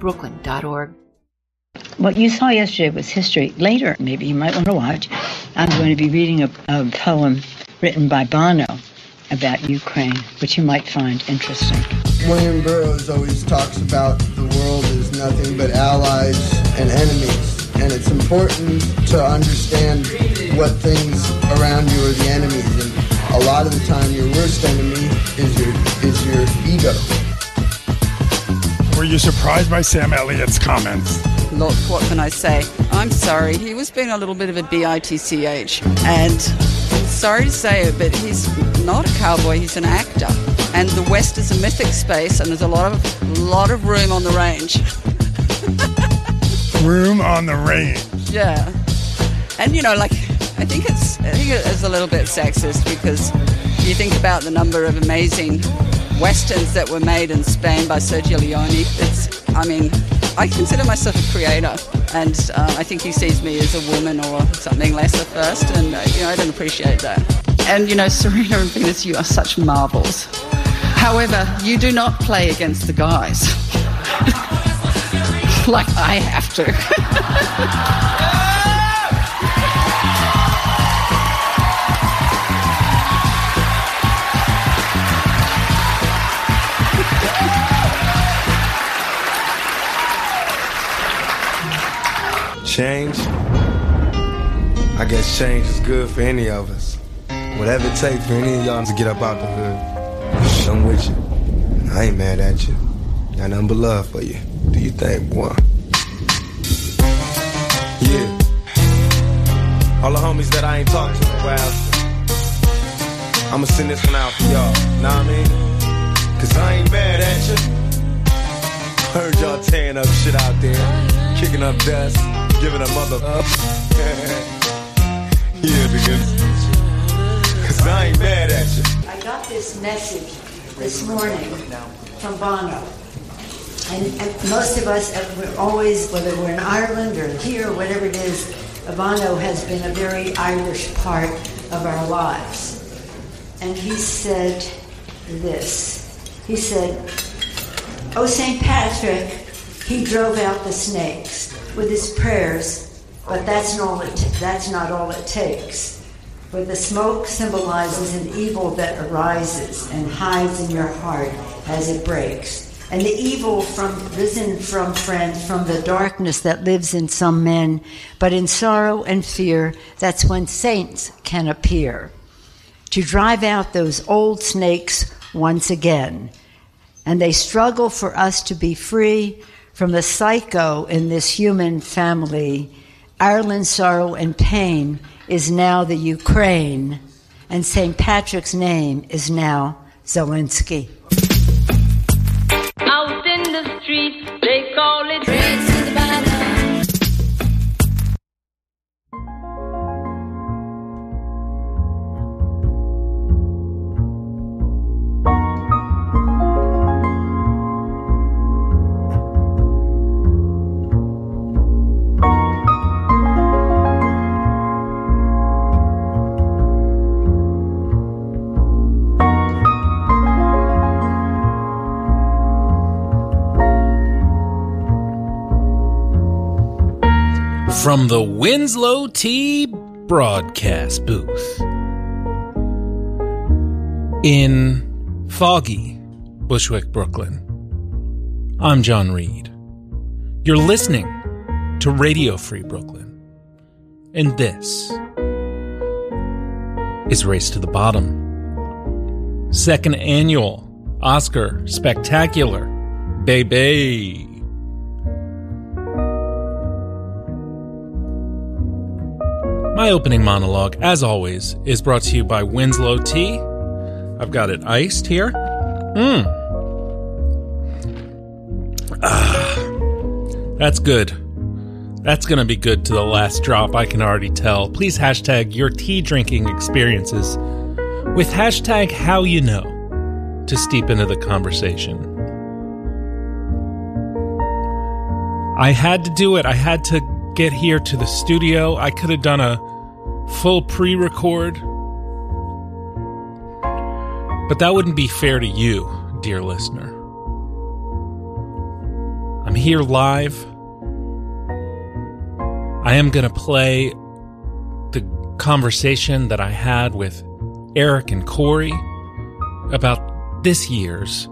brooklyn.org. What you saw yesterday was history. Later, maybe you might want to watch. I'm going to be reading a, a poem written by Bono about Ukraine, which you might find interesting. William Burroughs always talks about the world is nothing but allies and enemies. And it's important to understand what things around you are the enemies. And a lot of the time, your worst enemy is your, is your ego. Were you surprised by Sam Elliott's comments? Look, what can I say? I'm sorry. He was being a little bit of a bitch. And I'm sorry to say it, but he's not a cowboy, he's an actor. And the West is a mythic space, and there's a lot of lot of room on the range. room on the range. Yeah, and you know, like I think it's I think it's a little bit sexist because you think about the number of amazing westerns that were made in Spain by Sergio Leone. It's I mean, I consider myself a creator, and uh, I think he sees me as a woman or something lesser first, and uh, you know I don't appreciate that. And you know, Serena and Venus, you are such marvels. However, you do not play against the guys like I have to. Change? I guess change is good for any of us. Whatever it takes for any of y'all to get up out the hood. I'm with you. I ain't mad at you. Got nothing but love for you. Do you think, boy? Yeah. All the homies that I ain't talked to in a while. I'ma send this one out for y'all. Know what I mean? Cause I ain't mad at you. Heard y'all tearing up shit out there, kicking up dust giving a mother yeah, because, cause I ain't mad at you. I got this message this morning from Bono. And, and most of us, uh, we're always, whether we're in Ireland or here, whatever it is, Bono has been a very Irish part of our lives. And he said this. He said, Oh, St. Patrick, he drove out the snakes with his prayers, but that's not all it, that's not all it takes. For the smoke symbolizes an evil that arises and hides in your heart as it breaks. And the evil from risen from friends from the darkness that lives in some men, but in sorrow and fear, that's when saints can appear. To drive out those old snakes once again. And they struggle for us to be free from the psycho in this human family, Ireland's sorrow and pain is now the Ukraine, and St. Patrick's name is now Zelensky. From the Winslow Tea broadcast booth in foggy Bushwick, Brooklyn, I'm John Reed. You're listening to Radio Free Brooklyn, and this is Race to the Bottom, second annual Oscar Spectacular, baby. My opening monologue, as always, is brought to you by Winslow Tea. I've got it iced here. Mmm. Ah, that's good. That's going to be good to the last drop, I can already tell. Please hashtag your tea drinking experiences with hashtag how you know to steep into the conversation. I had to do it. I had to get here to the studio. I could have done a full pre record. But that wouldn't be fair to you, dear listener. I'm here live, I am going to play the conversation that I had with Eric and Corey about this year's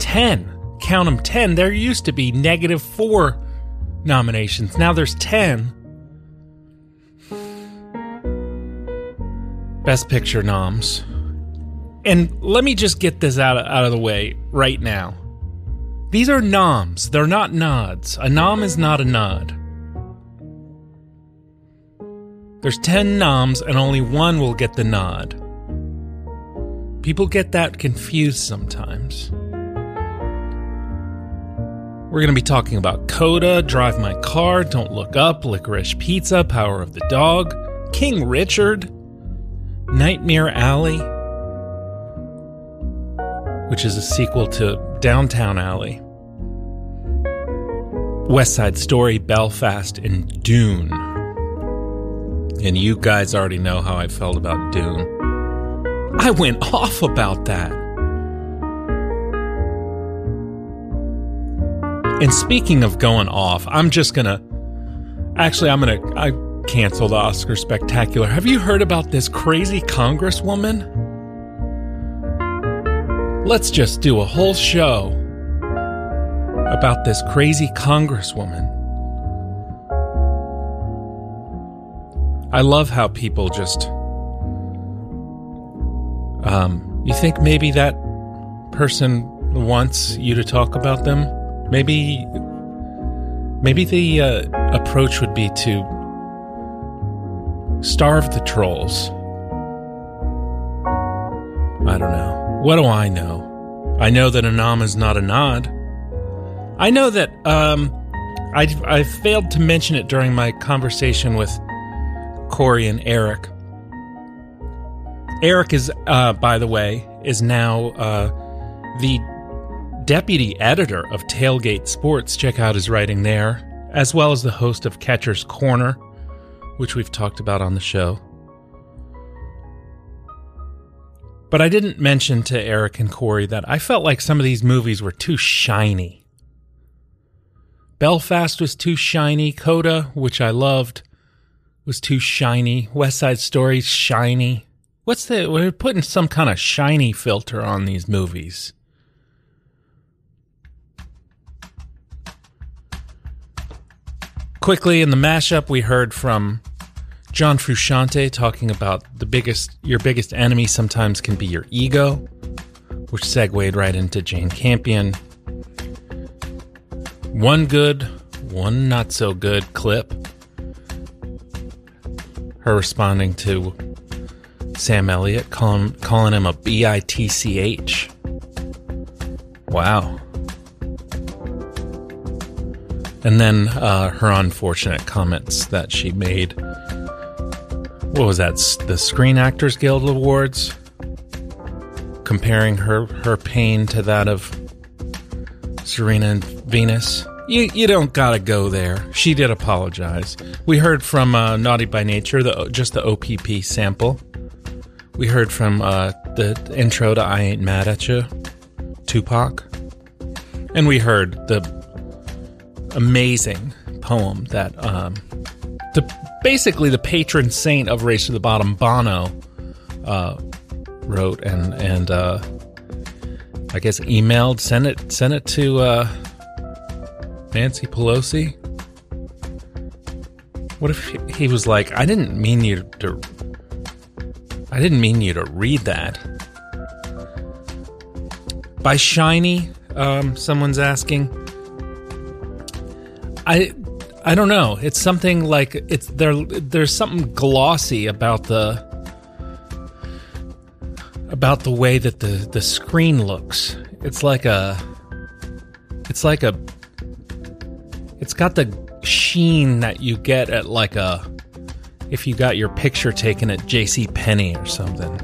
10. Count them 10. There used to be negative four nominations. Now there's 10. Best Picture noms. And let me just get this out of, out of the way right now. These are noms, they're not nods. A nom is not a nod. There's 10 noms and only one will get the nod. People get that confused sometimes. We're going to be talking about Coda, Drive My Car, Don't Look Up, Licorice Pizza, Power of the Dog, King Richard, Nightmare Alley, which is a sequel to Downtown Alley, West Side Story, Belfast, and Dune. And you guys already know how I felt about Dune. I went off about that. And speaking of going off, I'm just gonna. Actually, I'm gonna. I canceled the Oscar Spectacular. Have you heard about this crazy congresswoman? Let's just do a whole show about this crazy congresswoman. I love how people just. Um, you think maybe that person wants you to talk about them? Maybe. Maybe the uh, approach would be to starve the trolls. I don't know. What do I know? I know that a nom is not a nod. I know that um, I I failed to mention it during my conversation with Corey and Eric. Eric is, uh, by the way, is now uh, the deputy editor of Tailgate Sports. Check out his writing there, as well as the host of Catcher's Corner, which we've talked about on the show. But I didn't mention to Eric and Corey that I felt like some of these movies were too shiny. Belfast was too shiny. Coda, which I loved, was too shiny. West Side Story's shiny. What's the. We're putting some kind of shiny filter on these movies. Quickly in the mashup, we heard from John Frusciante talking about the biggest, your biggest enemy sometimes can be your ego, which segued right into Jane Campion. One good, one not so good clip. Her responding to Sam Elliott, calling, calling him a B I T C H. Wow. And then uh, her unfortunate comments that she made. What was that? The Screen Actors Guild Awards? Comparing her, her pain to that of Serena and Venus. You, you don't gotta go there. She did apologize. We heard from uh, Naughty by Nature, the just the OPP sample. We heard from uh, the intro to I Ain't Mad at You, Tupac. And we heard the amazing poem that um, the basically the patron saint of Race to the Bottom, Bono, uh, wrote and and uh, I guess emailed, sent it sent it to uh, Nancy Pelosi. What if he- was like, I didn't mean you to, I didn't mean you to read that. By shiny, um, someone's asking. I I don't know. It's something like it's there. There's something glossy about the about the way that the the screen looks. It's like a. It's like a. It's got the sheen that you get at like a. If you got your picture taken at J.C. Penney or something.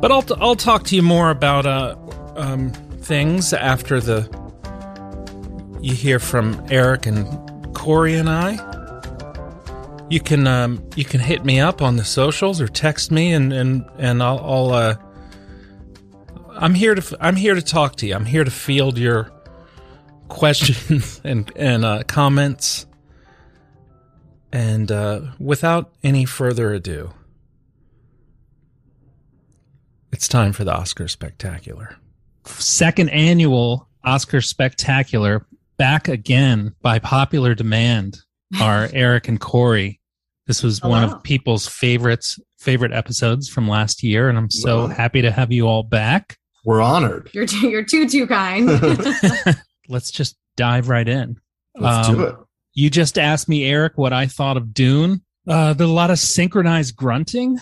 But I'll I'll talk to you more about uh um things after the you hear from Eric and Corey and I. You can um, you can hit me up on the socials or text me and and and I'll I'll uh, I'm here to I'm here to talk to you. I'm here to field your questions and and uh, comments. And uh, without any further ado, it's time for the Oscar Spectacular. Second annual Oscar Spectacular, back again by popular demand, are Eric and Corey. This was one Hello. of people's favorites favorite episodes from last year, and I'm so Wow. happy to have you all back. We're honored. You're too, you're too too kind. Let's just dive right in. Let's Um, do it. You just asked me, Eric, what I thought of Dune. Uh, there's a lot of synchronized grunting.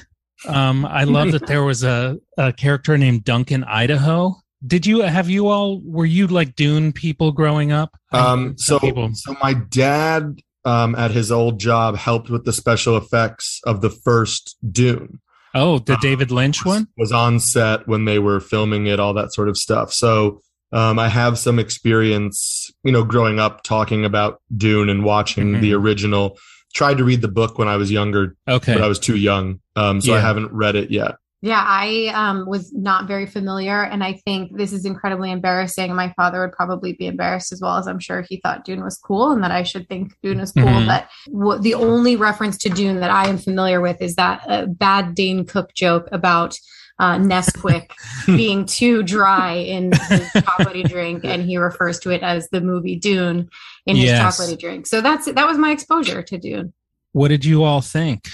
Um, I love that there was a, a character named Duncan Idaho. Did you have you all were you like Dune people growing up? Um, so, people- so my dad um, at his old job helped with the special effects of the first Dune. Oh, the David Lynch one. Was on set when they were filming it, all that sort of stuff. So um, I have some experience, you know, growing up talking about Dune and watching Mhm. the original. Tried to read the book when I was younger, Okay. but I was too young, um, so I haven't read it yet. Yeah, I um, was not very familiar, and I think this is incredibly embarrassing. My father would probably be embarrassed as well, as I'm sure he thought Dune was cool, and that I should think Dune is cool. Mhm. But what, the only reference to Dune that I am familiar with is that uh, bad Dane Cook joke about. Uh, Nesquik being too dry in his chocolatey drink, and he refers to it as the movie Dune in his Yes. chocolatey drink. So that's that was my exposure to Dune. What did you all think?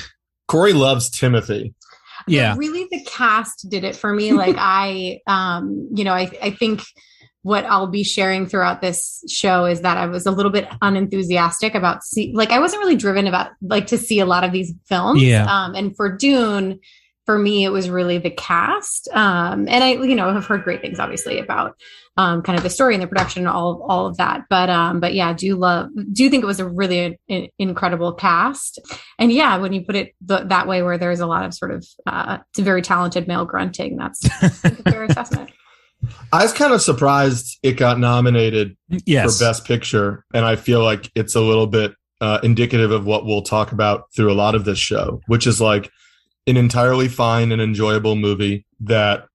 Corey loves Timothy. Yeah. really the cast did it for me like i um you know i i think what i'll be sharing throughout this show is that i was a little bit unenthusiastic about see like i wasn't really driven about like to see a lot of these films Yeah. um and for dune for me it was really the cast um and i you know have heard great things obviously about um kind of the story and the production and all all of that but um but yeah do love do you think it was a really in- incredible cast and yeah when you put it th- that way where there's a lot of sort of uh very talented male grunting that's a fair assessment I was kind of surprised it got nominated Yes. for Best Picture, and I feel like it's a little bit uh, indicative of what we'll talk about through a lot of this show, which is like an entirely fine and enjoyable movie that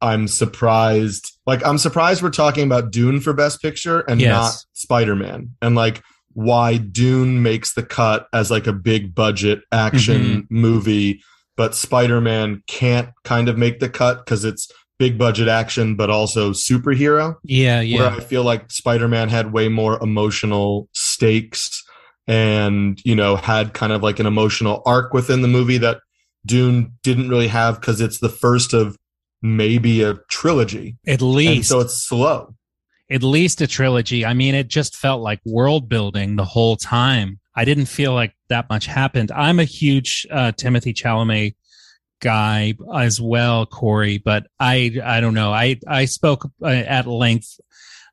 I'm surprised. Like, I'm surprised we're talking about Dune for Best Picture and Yes. not Spider Man, and like why Dune makes the cut as like a big budget action Mhm. movie, but Spider Man can't kind of make the cut because it's big budget action, but also superhero Yeah, yeah. where. I feel like Spider-Man had way more emotional stakes and, you know, had kind of like an emotional arc within the movie that Dune didn't really have because it's the first of maybe a trilogy. At And least so it's slow. at least a trilogy. I mean, it just felt like world building the whole time. I didn't feel like that much happened. I'm a huge uh, Timothée Chalamet guy as well, Corey, but I I don't know. I I spoke uh, at length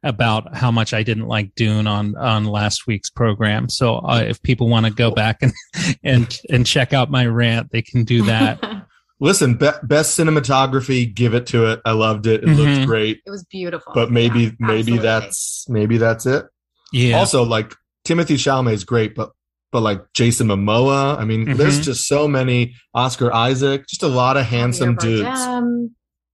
about how much I didn't like Dune on on last week's program. So uh, if people want to go back and and and check out my rant, they can do that. Listen, be- best cinematography, give it to it. I loved it. It Mhm. looked great. it was beautiful But maybe Yeah, maybe absolutely. that's maybe that's it. Yeah. Also, like Timothée Chalamet is great, but but like Jason Momoa, I mean, there's Mhm. just so many Oscar Isaac, just a lot of handsome Javier dudes. Bardem.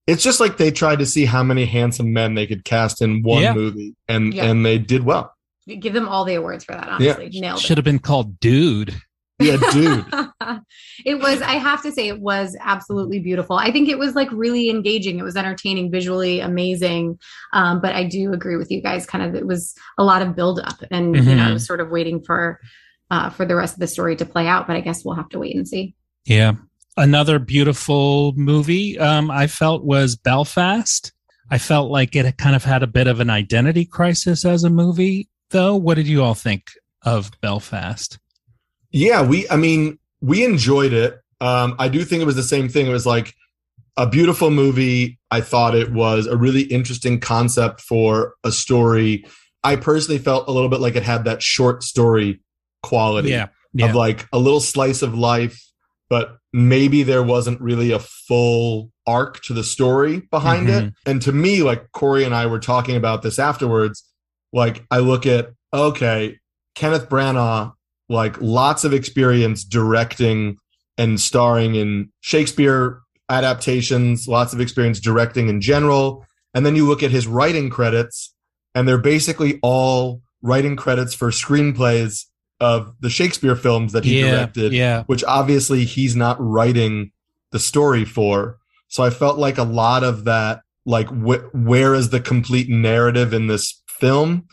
It's just like they tried to see how many handsome men they could cast in one Yeah. movie, and Yeah. and they did well. give them all the awards for that Yeah. honestly nailed it Should have been called Dude. Yeah, dude. it was i have to say it was absolutely beautiful i think it was like really engaging it was entertaining visually amazing um, but i do agree with you guys kind of it was a lot of build up and you know i Mhm. was sort of waiting for uh, for the rest of the story to play out but i guess we'll have to wait and see Yeah. Another beautiful movie um, I felt was Belfast. I felt like it kind of had a bit of an identity crisis as a movie, though. What did you all think of Belfast? Yeah, we. I mean, we enjoyed it. Um, I do think it was the same thing. It was like a beautiful movie. I thought it was a really interesting concept for a story. I personally felt a little bit like it had that short story quality. Yeah. Yeah. of like a little slice of life, but maybe there wasn't really a full arc to the story behind it. Mhm. And to me, like Corey and I were talking about this afterwards, like I look at, okay, Kenneth Branagh, like lots of experience directing and starring in Shakespeare adaptations, lots of experience directing in general. And then you look at his writing credits, and they're basically all writing credits for screenplays of the Shakespeare films that he Yeah, directed, yeah. which obviously he's not writing the story for. So I felt like a lot of that, like wh- where is the complete narrative in this film,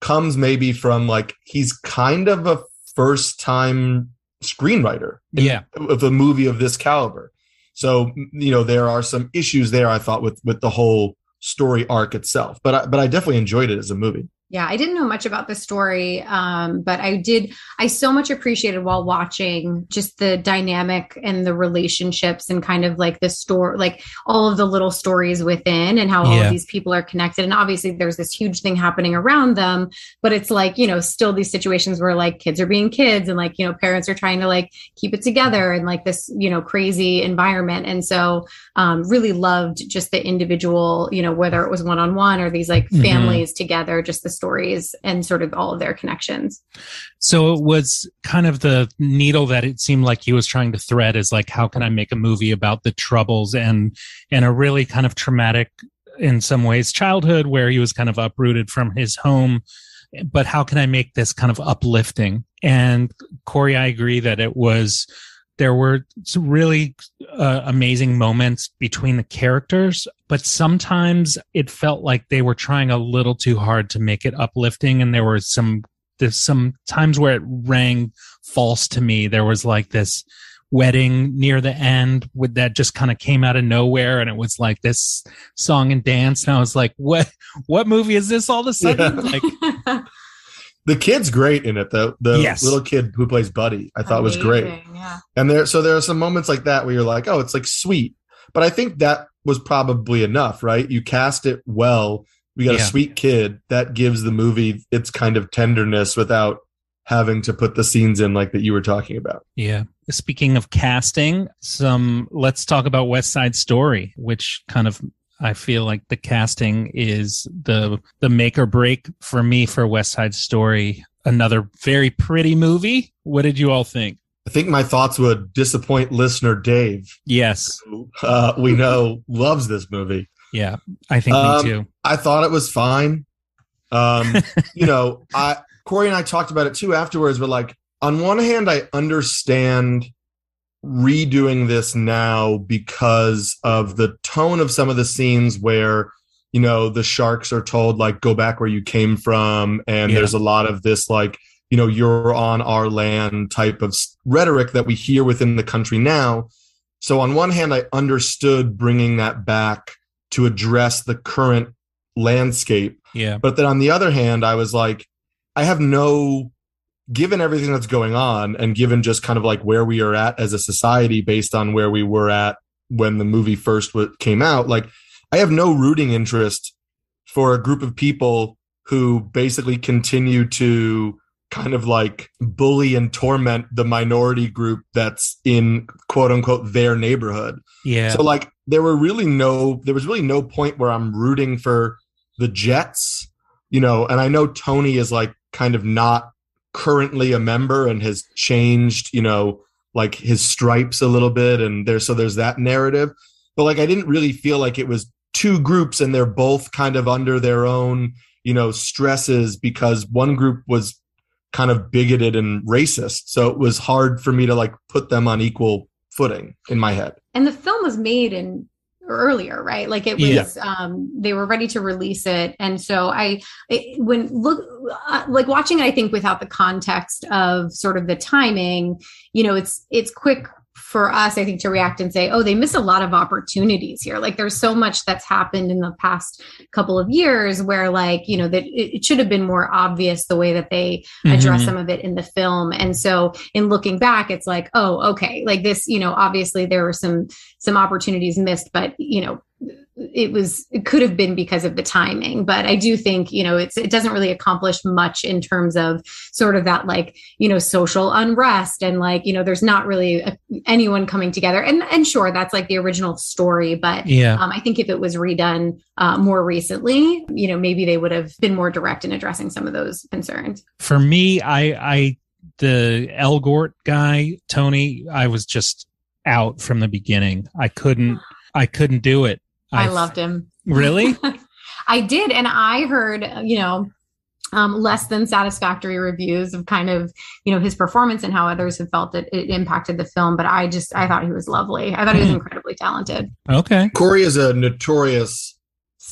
comes maybe from like he's kind of a first time screenwriter in- Yeah. of a movie of this caliber. So you know there are some issues there. I thought with with the whole story arc itself, but I, but I definitely enjoyed it as a movie. Yeah, I didn't know much about the story, um, but I did. I so much appreciated while watching just the dynamic and the relationships and kind of like the story, like all of the little stories within and how all Yeah. of these people are connected. And obviously, there's this huge thing happening around them, but it's like you know, still these situations where like kids are being kids and like you know, parents are trying to like keep it together and like this you know crazy environment. And so, um, really loved just the individual, you know, whether it was one on one or these like Mhm. families together, just the stories and sort of all of their connections. So it was kind of the needle that it seemed like he was trying to thread is like, how can I make a movie about the troubles and and a really kind of traumatic, in some ways, childhood where he was kind of uprooted from his home. But how can I make this kind of uplifting? And Corey, I agree that it was. There were some really uh, amazing moments between the characters, but sometimes it felt like they were trying a little too hard to make it uplifting, and there were some there's some times where it rang false to me. There was like this wedding near the end with that just kind of came out of nowhere. And it was like this song and dance. And I was like what what movie is this all of a sudden? Like The kid's great in it though. The Yes. little kid who plays Buddy, I thought was great. Yeah. And there, so there are some moments like that where you're like, oh, it's like sweet. But I think that was probably enough, right? You cast it well. We got Yeah. a sweet kid that gives the movie its kind of tenderness without having to put the scenes in like that you were talking about. Yeah. Speaking of casting, some let's talk about West Side Story, which kind of I feel like the casting is the the make or break for me for West Side Story. Another very pretty movie. What did you all think? I think my thoughts would disappoint listener Dave. Yes. who, Uh, we know loves this movie. Yeah. I think Um, me too. I thought it was fine. Um, you know, I Corey and I talked about it too afterwards. We're like, on one hand, I understand redoing this now because of the tone of some of the scenes where you know the sharks are told like go back where you came from and Yeah. there's a lot of this like you know you're on our land type of rhetoric that we hear within the country now so on one hand i understood bringing that back to address the current landscape Yeah. but then on the other hand, I was like, I have no, given everything that's going on and given just kind of like where we are at as a society based on where we were at when the movie first came out, like I have no rooting interest for a group of people who basically continue to kind of like bully and torment the minority group that's in quote unquote their neighborhood. Yeah. So like there were really no there was really no point where I'm rooting for the Jets, you know, and I know Tony is like kind of not currently a member and has changed, you know, like his stripes a little bit and there so there's that narrative. But like I didn't really feel like it was two groups and they're both kind of under their own, you know, stresses because one group was kind of bigoted and racist. So it was hard for me to like put them on equal footing in my head. And the film was made in earlier, right? Like it Yeah. was, um, they were ready to release it. And so I, it, when look, uh, like watching it, I think without the context of sort of the timing, you know, it's, it's quick for us, I think, to react and say, oh, they miss a lot of opportunities here. Like there's so much that's happened in the past couple of years where like, you know, that it, it should have been more obvious the way that they address Mhm. some of it in the film. And so in looking back, it's like, oh, okay, like this, you know, obviously there were some some opportunities missed, but you know, it was it could have been because of the timing. But I do think, you know, it's it doesn't really accomplish much in terms of sort of that like, you know, social unrest and like, you know, there's not really a, anyone coming together. And and sure, that's like the original story, but Yeah. um, I think if it was redone uh, more recently, you know, maybe they would have been more direct in addressing some of those concerns. for me, I, I, the Elgort guy, Tony, I was just out from the beginning. I couldn't I couldn't do it. I loved him. Really? I did. And I heard, you know, um, less than satisfactory reviews of kind of, you know, his performance and how others have felt that it impacted the film. But I just, I thought he was lovely. I thought he was incredibly talented. Okay. Corey is a notorious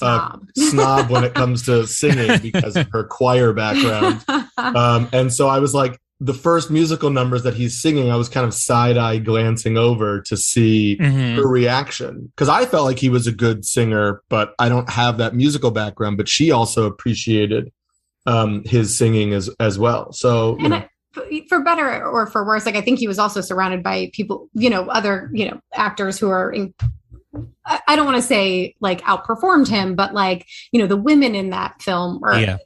uh, Snob. snob when it comes to singing because of her choir background. Um, and so I was like, the first musical numbers that he's singing, I was kind of side eye glancing over to see Mhm. her reaction because I felt like he was a good singer, but I don't have that musical background. But she also appreciated um, his singing as as well. So you and know, I, for better or for worse, like I think he was also surrounded by people, you know, other, you know, actors who are in, I I don't want to say like outperformed him, but like, you know, the women in that film are Yeah.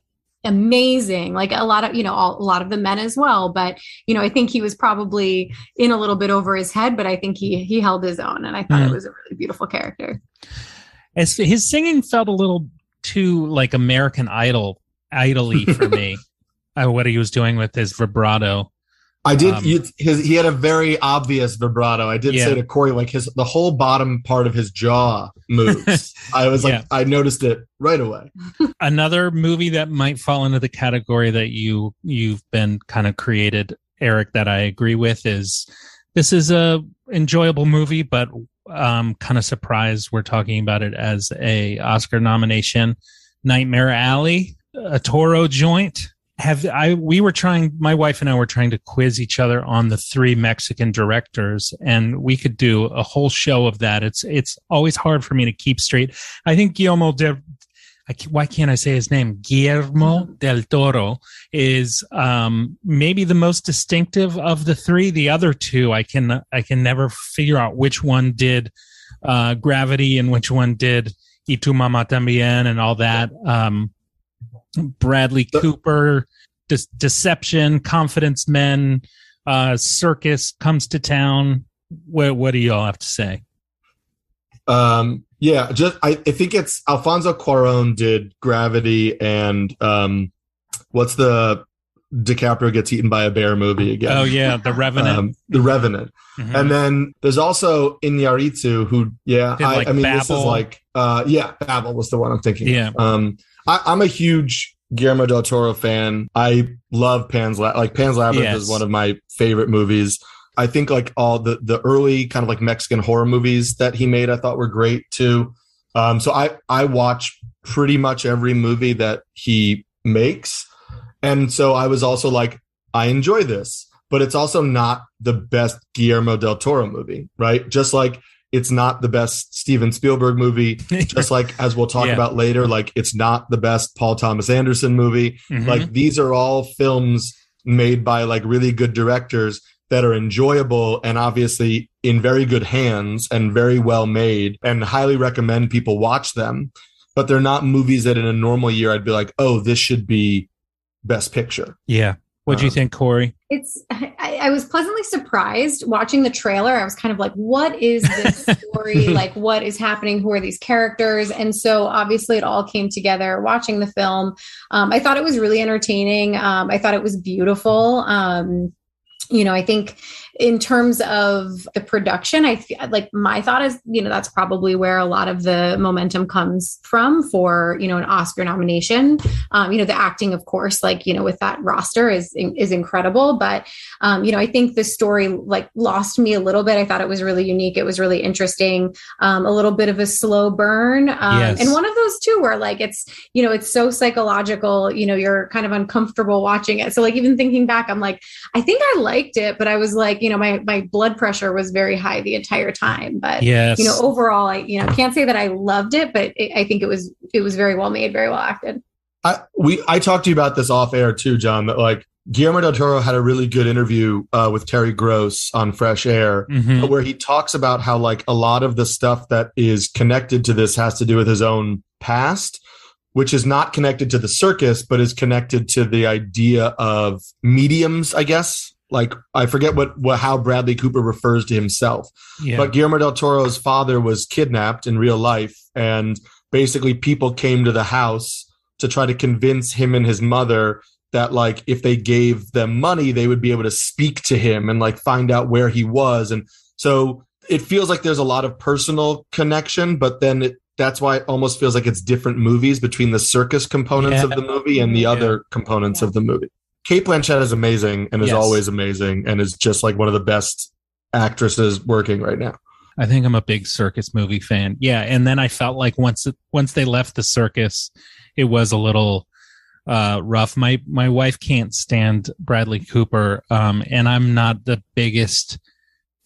Amazing. Like a lot of, you know, all, a lot of the men as well. But, you know, I think he was probably in a little bit over his head, but I think he, he held his own. And I thought Mhm. it was a really beautiful character. As his singing felt a little too like American Idol idly for me. Uh, what he was doing with his vibrato. I did. Um, you, his, he had a very obvious vibrato. I did Yeah. say to Corey, like his the whole bottom part of his jaw moves. I was like, Yeah. I noticed it right away. Another movie that might fall into the category that you you've been kind of created, Eric, that I agree with is this is a enjoyable movie, but um kind of surprised we're talking about it as a Oscar nomination. Nightmare Alley, a Toro joint. Have I we were trying my wife and I were trying to quiz each other on the three Mexican directors and we could do a whole show of that. It's it's always hard for me to keep straight. I think Guillermo del I why can't I say his name? Guillermo del Toro is um, maybe the most distinctive of the three. The other two, I can I can never figure out which one did uh, Gravity and which one did Y tu mamá también and all that. Um, Bradley Cooper, De- Deception, Confidence Men, uh, Circus comes to town. What what do y'all have to say? Um, yeah, just I, I think it's Alfonso Cuarón did Gravity and um, what's the DiCaprio gets eaten by a bear movie again? Oh yeah, The Revenant. Um, the Revenant. Mhm. And then there's also Iñárritu, who, yeah, Did, I, like, I mean, this is like, uh, yeah, Babel was the one I'm thinking. of. Yeah. Um, I, I'm a huge Guillermo del Toro fan. I love Pan's La- like Pan's Labyrinth Yes. is one of my favorite movies. I think like all the the early kind of like Mexican horror movies that he made, I thought were great too. Um, so I I watch pretty much every movie that he makes, and so I was also like, I enjoy this, but it's also not the best Guillermo del Toro movie, right? Just like it's not the best Steven Spielberg movie, just like as we'll talk Yeah. about later, like it's not the best Paul Thomas Anderson movie. Mhm. Like these are all films made by like really good directors that are enjoyable and obviously in very good hands and very well made and highly recommend people watch them. But they're not movies that in a normal year I'd be like, oh, this should be best picture. Yeah. What do you Um, think, Corey? It's I, I was pleasantly surprised watching the trailer. I was kind of like, what is this story? like what is happening? Who are these characters? And so obviously it all came together watching the film. Um, I thought it was really entertaining. Um, I thought it was beautiful. Um, you know, I think in terms of the production, I feel like my thought is, you know, that's probably where a lot of the momentum comes from for, you know, an Oscar nomination. Um, you know, the acting, of course, like, you know, with that roster is is incredible. But um, you know, I think the story like lost me a little bit. I thought it was really unique. It was really interesting. Um, a little bit of a slow burn. Um, Yes. and one of those too, where like it's, you know, it's so psychological, you know, you're kind of uncomfortable watching it. So like even thinking back, I'm like, I think I liked it, but I was like, you know, my my blood pressure was very high the entire time. But Yes. you know, overall, I you know can't say that I loved it, but it, I think it was it was very well made, very well acted. I we I talked to you about this off air too, John. That like Guillermo del Toro had a really good interview uh, with Terry Gross on Fresh Air, Mhm. where he talks about how like a lot of the stuff that is connected to this has to do with his own past, which is not connected to the circus, but is connected to the idea of mediums, I guess. Like I forget what, what how Bradley Cooper refers to himself. Yeah. But Guillermo del Toro's father was kidnapped in real life, and basically people came to the house to try to convince him and his mother that like if they gave them money, they would be able to speak to him and like find out where he was. And so it feels like there's a lot of personal connection, but then it, that's why it almost feels like it's different movies between the circus components Yeah. of the movie and the Yeah. other components of the movie. Cate Blanchett is amazing and is Yes. always amazing and is just like one of the best actresses working right now. I think I'm a big circus movie fan. Yeah, and then I felt like once once they left the circus, it was a little uh rough. My my wife can't stand Bradley Cooper um and I'm not the biggest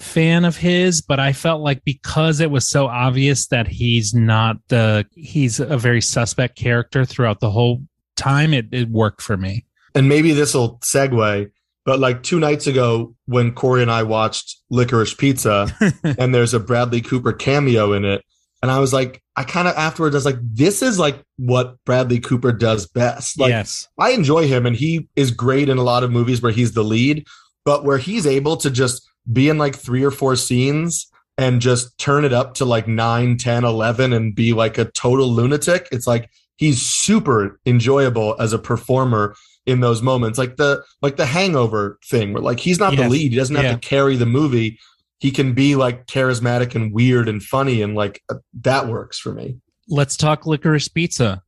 fan of his, but I felt like because it was so obvious that he's not the he's a very suspect character throughout the whole time, it it worked for me. And maybe this will segue, but like two nights ago when Corey and I watched Licorice Pizza and there's a Bradley Cooper cameo in it. And I was like, I kind of afterwards, I was like, this is like what Bradley Cooper does best. Like, yes. I enjoy him and he is great in a lot of movies where he's the lead, but where he's able to just be in like three or four scenes and just turn it up to like 9, 10, 11 and be like a total lunatic. It's like he's super enjoyable as a performer in those moments. Like the like the hangover thing where like he's not the lead. He doesn't have Yeah. to carry the movie. He can be like charismatic and weird and funny and like uh, that works for me. Let's talk licorice pizza.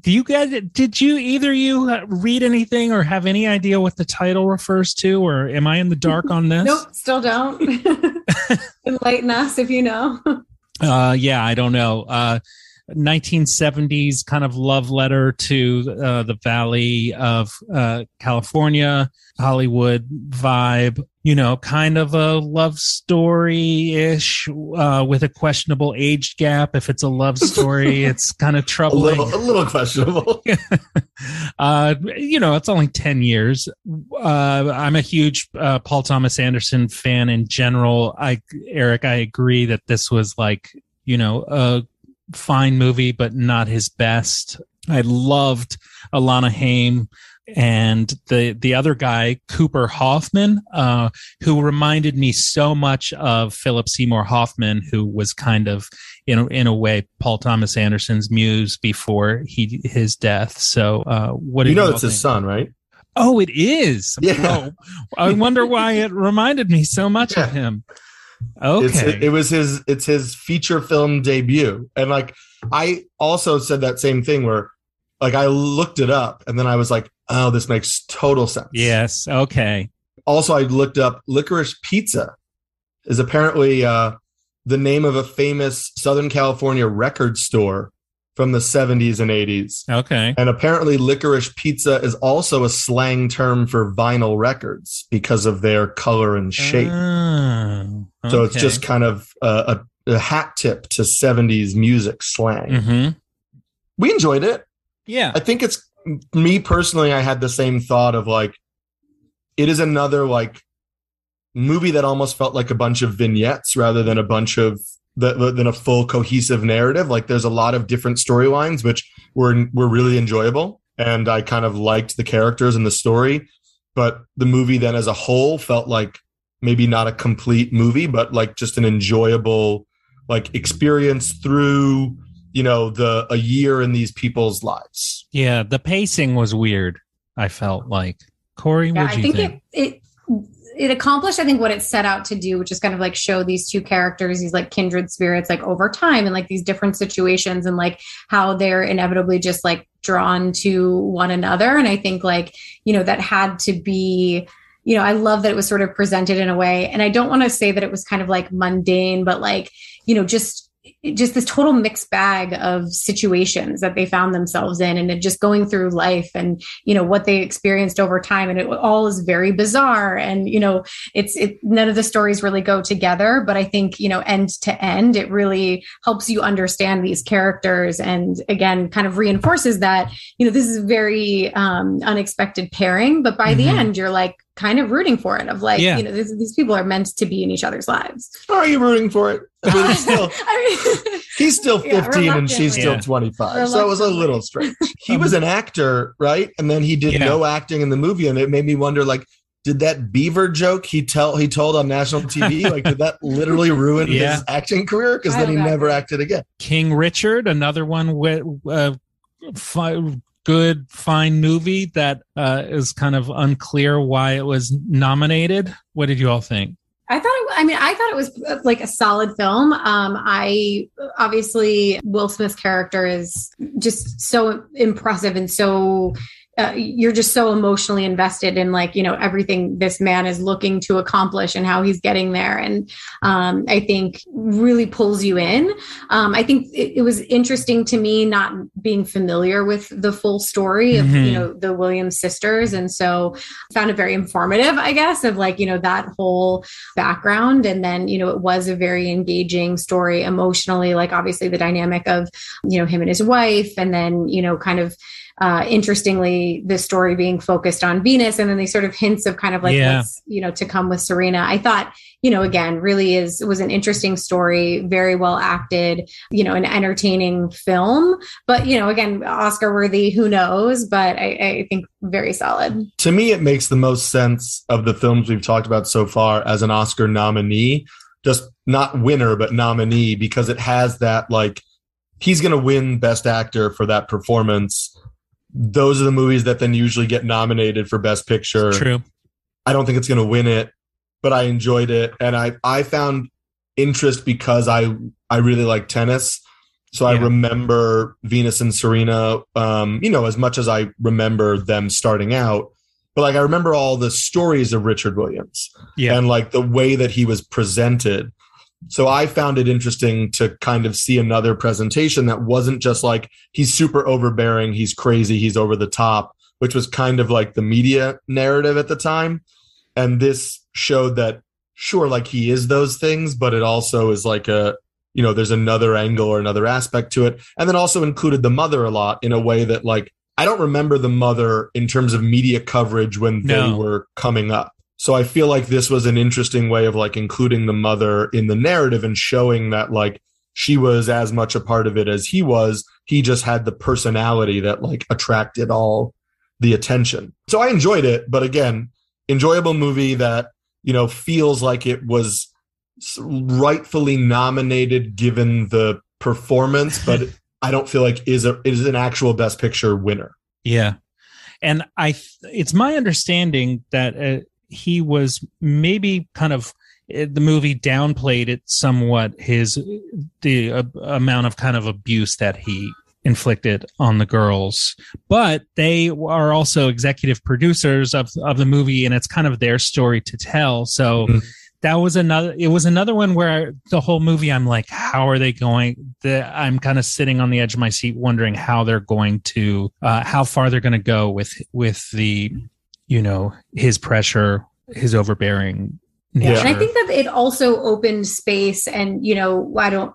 Do you guys did you either you uh, read anything or have any idea what the title refers to or am I in the dark on this? Nope, still don't. Enlighten us if you know. Uh, yeah, I don't know. Uh, 1970s kind of love letter to uh, the Valley of uh, California, Hollywood vibe. You know, kind of a love story ish uh, with a questionable age gap. If it's a love story, it's kind of A troubling. little a little questionable. uh, you know, it's only 10 years. Uh, I'm a huge uh, Paul Thomas Anderson fan in general. I, Eric, I agree that this was like, you know, a fine movie, but not his best. I loved Alana Haim and the the other guy Cooper Hoffman, uh, who reminded me so much of Philip Seymour Hoffman, who was kind of in a, in a way Paul Thomas Anderson's muse before he his death. So, uh, what you know it's his son, right? Oh, it is. Yeah. Oh, I wonder why it reminded me so much of him. Okay. it, was his it's his feature film debut. And like I also said that same thing where like I looked it up and then I was like, oh, this makes total sense. yes. Okay. Also, I looked up licorice pizza is apparently uh the name of a famous Southern California record store from the 70s and 80s. Okay. And apparently, licorice pizza is also a slang term for vinyl records because of their color and shape. Oh, So it's just kind of a, a, a hat tip to 70s music slang. Mhm. We enjoyed it. Yeah. I think it's me personally, I had the same thought of like, it is another like movie that almost felt like a bunch of vignettes rather than a bunch of the, than a full cohesive narrative. Like there's a lot of different storylines, which were, were really enjoyable. And I kind of liked the characters and the story, but the movie then as a whole felt like maybe not a complete movie, but like just an enjoyable like experience through, you know, the, a year in these people's lives. Yeah. The pacing was weird. I felt like Corey. Yeah, what I you think, think? it it it accomplished I think what it set out to do, which is kind of like show these two characters, these like kindred spirits, like over time and like these different situations and like how they're inevitably just like drawn to one another. And I think like, you know, that had to be you know, I love that it was sort of presented in a way. And I don't want to say that it was kind of like mundane, but like, you know, just just this total mixed bag of situations that they found themselves in and just going through life and you know what they experienced over time and it all is very bizarre and you know it's it none of the stories really go together but i think you know end to end it really helps you understand these characters and again kind of reinforces that you know this is a very um unexpected pairing but by the Mhm. end you're like kind of rooting for it of like Yeah. you know this, these people are meant to be in each other's lives Are you rooting for it? I mean, it's still, he's still Yeah, 15 and she's still reluctantly. 25. So it was a little strange. He was an actor, right? And then he did Yeah. no acting in the movie. And it made me wonder, like, did that beaver joke he tell he told on national TV, like, did that literally ruin Yeah. his acting career? Because then he know. never acted again. King Richard, another one with uh, fi- good, fine movie that uh, is kind of unclear why it was nominated. What did you all think? I thought, it, I mean, I thought it was uh, like a solid film. Um, I obviously Will Smith's character is just so impressive and so uh, you're just so emotionally invested in like you know everything this man is looking to accomplish and how he's getting there. And um, i think really pulls you in. Um, i think it, it, was interesting to me not being familiar with the full story of mm-hmm. you know the williams sisters. And so found it very informative i guess of like you know that whole background. And then you know it was a very engaging story emotionally like obviously the dynamic of you know him and his wife and then you know kind of uh, interestingly, the story being focused on Venus, and then they sort of hints of kind of like yeah. what's you know to come with Serena. I thought you know again really is was an interesting story, very well acted, you know, an entertaining film. But you know, again, Oscar worthy, who knows? But I, I think very solid. To me, it makes the most sense of the films we've talked about so far as an Oscar nominee, just not winner but nominee because it has that like he's going to win best actor for that performance those are the movies that then usually get nominated for best picture. True. I don't think it's going to win it, but I enjoyed it and I I found interest because I I really like tennis. So yeah. I remember Venus and Serena um you know as much as I remember them starting out but like I remember all the stories of Richard Williams yeah. and like the way that he was presented so I found it interesting to kind of see another presentation that wasn't just like he's super overbearing, he's crazy, he's over the top, which was kind of like the media narrative at the time. And this showed that sure, like he is those things, but it also is like a, you know, there's another angle or another aspect to it. And then also included the mother a lot in a way that like I don't remember the mother in terms of media coverage when no. they were coming up. So I feel like this was an interesting way of like including the mother in the narrative and showing that like she was as much a part of it as he was. He just had the personality that like attracted all the attention. So I enjoyed it, but again, enjoyable movie that, you know, feels like it was rightfully nominated given the performance, but I don't feel like is a is an actual best picture winner. Yeah. And I it's my understanding that uh, he was maybe kind of eh, the movie downplayed it somewhat his the uh, amount of kind of abuse that he inflicted on the girls but they are also executive producers of of the movie and it's kind of their story to tell so mm-hmm. that was another it was another one where the whole movie i'm like how are they going the, i'm kind of sitting on the edge of my seat wondering how they're going to uh, how far they're going to go with with the you know his pressure his overbearing yeah. and i think that it also opened space and you know i don't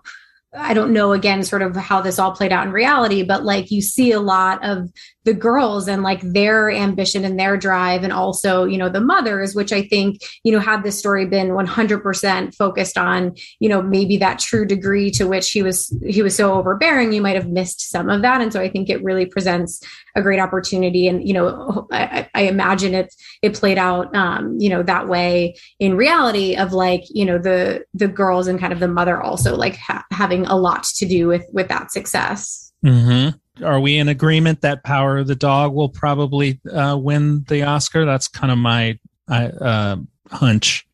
I don't know again sort of how this all played out in reality, but like you see a lot of the girls and like their ambition and their drive and also you know the mothers which i think you know had this story been 100% focused on you know maybe that true degree to which he was he was so overbearing you might have missed some of that and so i think it really presents a great opportunity and you know i, I imagine it it played out um you know that way in reality of like you know the the girls and kind of the mother also like ha- having a lot to do with with that success mm-hmm are we in agreement that Power of the Dog will probably uh, win the Oscar? That's kind of my uh, hunch.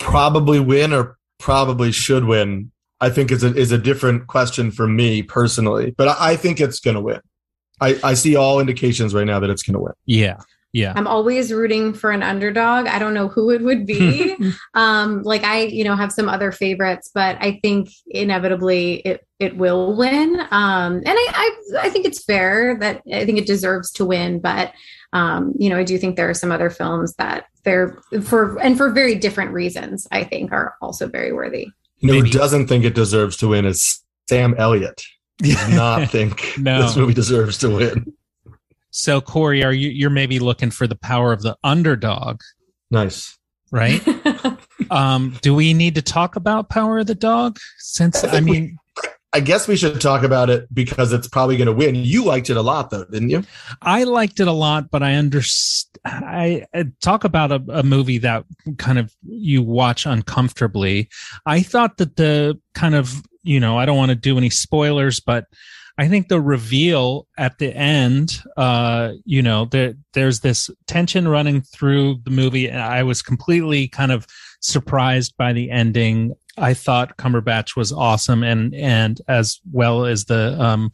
Probably win or probably should win. I think is a is a different question for me personally, but I, I think it's going to win. I, I see all indications right now that it's going to win. Yeah, yeah. I'm always rooting for an underdog. I don't know who it would be. Um like i you know have some other favorites but i think inevitably it it will win. Um and i i, I think it's fair that i think it deserves to win but um you know i do think there are some other films that they're for and for very different reasons i think are also very worthy. You know who doesn't think it deserves to win is sam elliott. does not think no. this movie deserves to win so Corey, are you you're maybe looking for the power of the underdog? Nice. Right? um, do we need to talk about Power of the Dog? Since I, I mean we, I guess we should talk about it because it's probably going to win. You liked it a lot though, didn't you? I liked it a lot, but I understand I, I talk about a, a movie that kind of you watch uncomfortably. I thought that the kind of, you know, I don't want to do any spoilers, but I think the reveal at the end, uh, you know, there there's this tension running through the movie, and I was completely kind of surprised by the ending. I thought Cumberbatch was awesome, and and as well as the um,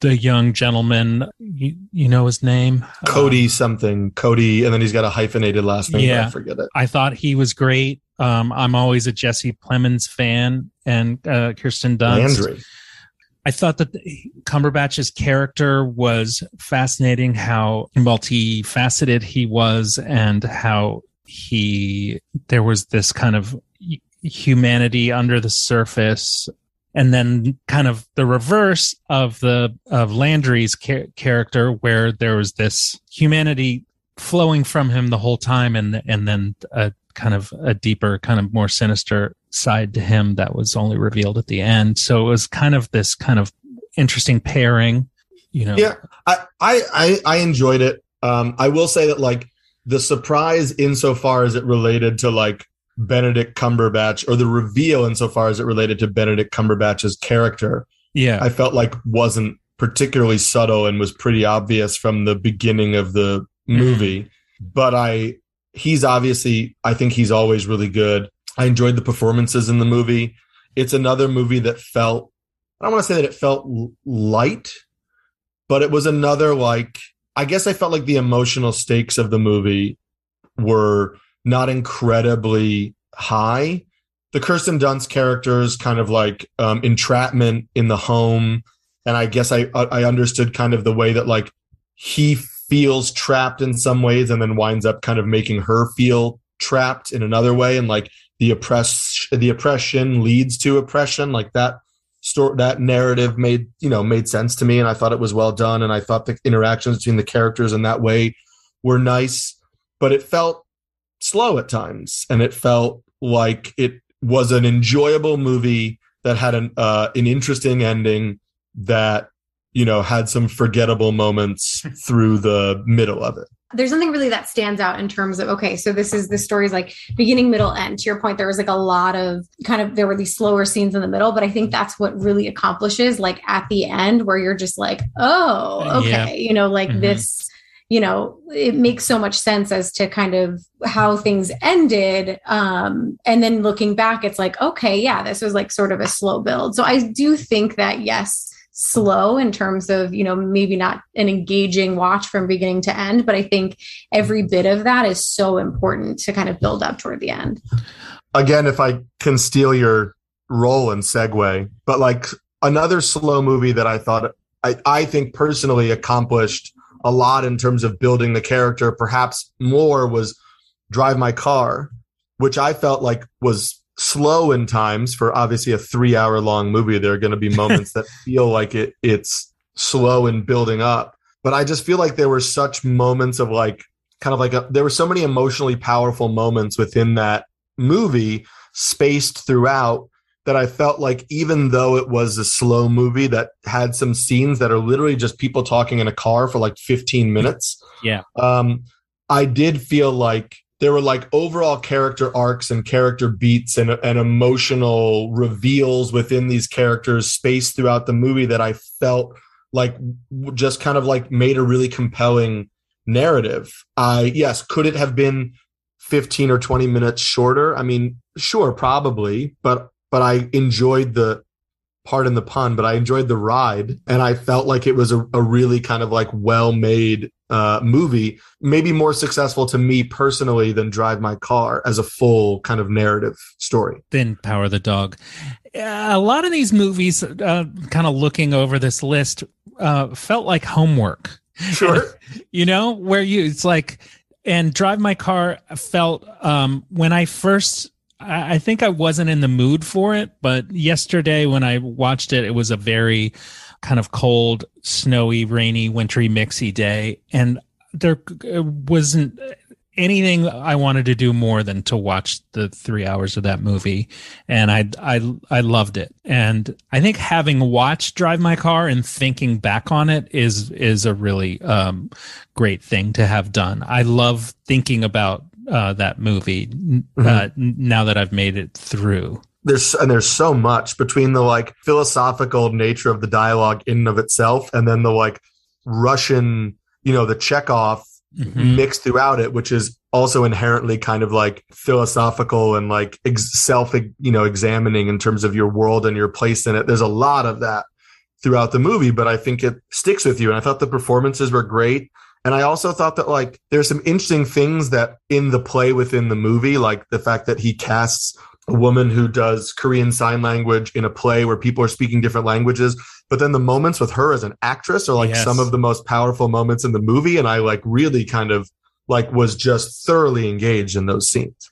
the young gentleman. You, you know his name, Kodi um, something, Kodi, and then he's got a hyphenated last name. Yeah, I forget it. I thought he was great. Um, I'm always a Jesse Plemons fan, and uh, Kirsten Dunst. Landry. I thought that Cumberbatch's character was fascinating. How multifaceted he was, and how he there was this kind of humanity under the surface and then kind of the reverse of the of Landry's ca- character where there was this humanity flowing from him the whole time and and then a kind of a deeper kind of more sinister side to him that was only revealed at the end. So it was kind of this kind of interesting pairing you know. Yeah i i i enjoyed it. Um i will say that like the surprise insofar as it related to like Benedict Cumberbatch or the reveal insofar as it related to Benedict Cumberbatch's character. Yeah. I felt like wasn't particularly subtle and was pretty obvious from the beginning of the movie. Mm. But I he's obviously I think he's always really good. I enjoyed the performances in the movie. It's another movie that felt I don't want to say that it felt light, but it was another like I guess I felt like the emotional stakes of the movie were not incredibly high. The Kirsten Dunst characters kind of like um, entrapment in the home, and I guess I I understood kind of the way that like he feels trapped in some ways, and then winds up kind of making her feel trapped in another way, and like the oppress the oppression leads to oppression, like that story that narrative made you know made sense to me, and I thought it was well done, and I thought the interactions between the characters in that way were nice, but it felt slow at times, and it felt like it was an enjoyable movie that had an uh, an interesting ending that you know had some forgettable moments through the middle of it there's something really that stands out in terms of okay so this is the story's like beginning middle end to your point there was like a lot of kind of there were these slower scenes in the middle but i think that's what really accomplishes like at the end where you're just like oh okay yeah. you know like mm-hmm. this you know it makes so much sense as to kind of how things ended. Um and then looking back it's like okay yeah this was like sort of a slow build. So i do think that yes slow in terms of you know maybe not an engaging watch from beginning to end but i think every bit of that is so important to kind of build up toward the end. Again if i can steal your role and segue but like another slow movie that i thought i, I think personally accomplished a lot in terms of building the character. Perhaps more was Drive My Car, which I felt like was slow in times for obviously a three hour long movie. There are going to be moments that feel like it it's slow in building up. But I just feel like there were such moments of like kind of like a, there were so many emotionally powerful moments within that movie spaced throughout that I felt like even though it was a slow movie that had some scenes that are literally just people talking in a car for like 15 minutes. Yeah. Um, I did feel like there were like overall character arcs and character beats and, and emotional reveals within these characters spaced throughout the movie that I felt like just kind of like made a really compelling narrative. I yes, could it have been 15 or 20 minutes shorter? I mean, sure, probably, but but I enjoyed the pardon the pun, but I enjoyed the ride and I felt like it was a, a really kind of like well made uh, movie, maybe more successful to me personally than Drive My Car as a full kind of narrative story. Than Power the Dog. A lot of these movies, uh, kind of looking over this list, uh, felt like homework. Sure. you know, where you, it's like, and Drive My Car felt, um, when I first I think I wasn't in the mood for it, but yesterday when I watched it, it was a very kind of cold, snowy, rainy, wintry, mixy day, and there wasn't anything I wanted to do more than to watch the three hours of that movie, and I I I loved it. And I think having watched Drive My Car and thinking back on it is is a really um, great thing to have done. I love thinking about uh, that movie uh, mm-hmm. now that I've made it through. there's and there's so much between the like philosophical nature of the dialogue in and of itself and then the like Russian, you know, the Chekhov Mhm. mixed throughout it, which is also inherently kind of like philosophical and like ex- self, you know, examining in terms of your world and your place in it. There's a lot of that throughout the movie, but I think it sticks with you. And I thought the performances were great. And I also thought that like there's some interesting things that in the play within the movie, like the fact that he casts a woman who does Korean sign language in a play where people are speaking different languages. But then the moments with her as an actress are like Yes. some of the most powerful moments in the movie. And I like really kind of like was just thoroughly engaged in those scenes.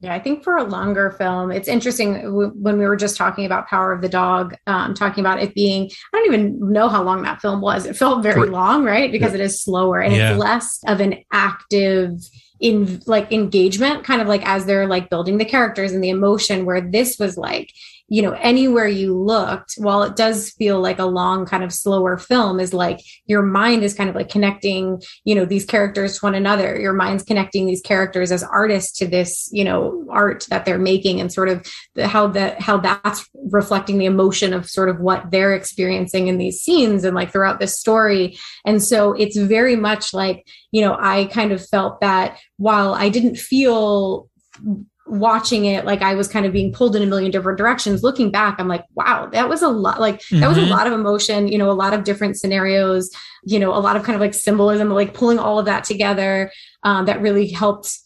Yeah, I think for a longer film, it's interesting w- when we were just talking about Power of the Dog, um, talking about it being, I don't even know how long that film was. It felt very Correct. long, right? Because Yeah. it is slower and Yeah. it's less of an active in like engagement kind of like as they're like building the characters and the emotion where this was like you know anywhere you looked while it does feel like a long kind of slower film is like your mind is kind of like connecting you know these characters to one another. Your mind's connecting these characters as artists to this you know art that they're making and sort of the, how that how that's reflecting the emotion of sort of what they're experiencing in these scenes and like throughout this story. And so it's very much like you know i kind of felt that while i didn't feel watching it like i was kind of being pulled in a million different directions looking back i'm like wow that was a lot like that was a Mhm. lot of emotion you know a lot of different scenarios you know a lot of kind of like symbolism like pulling all of that together um, that really helped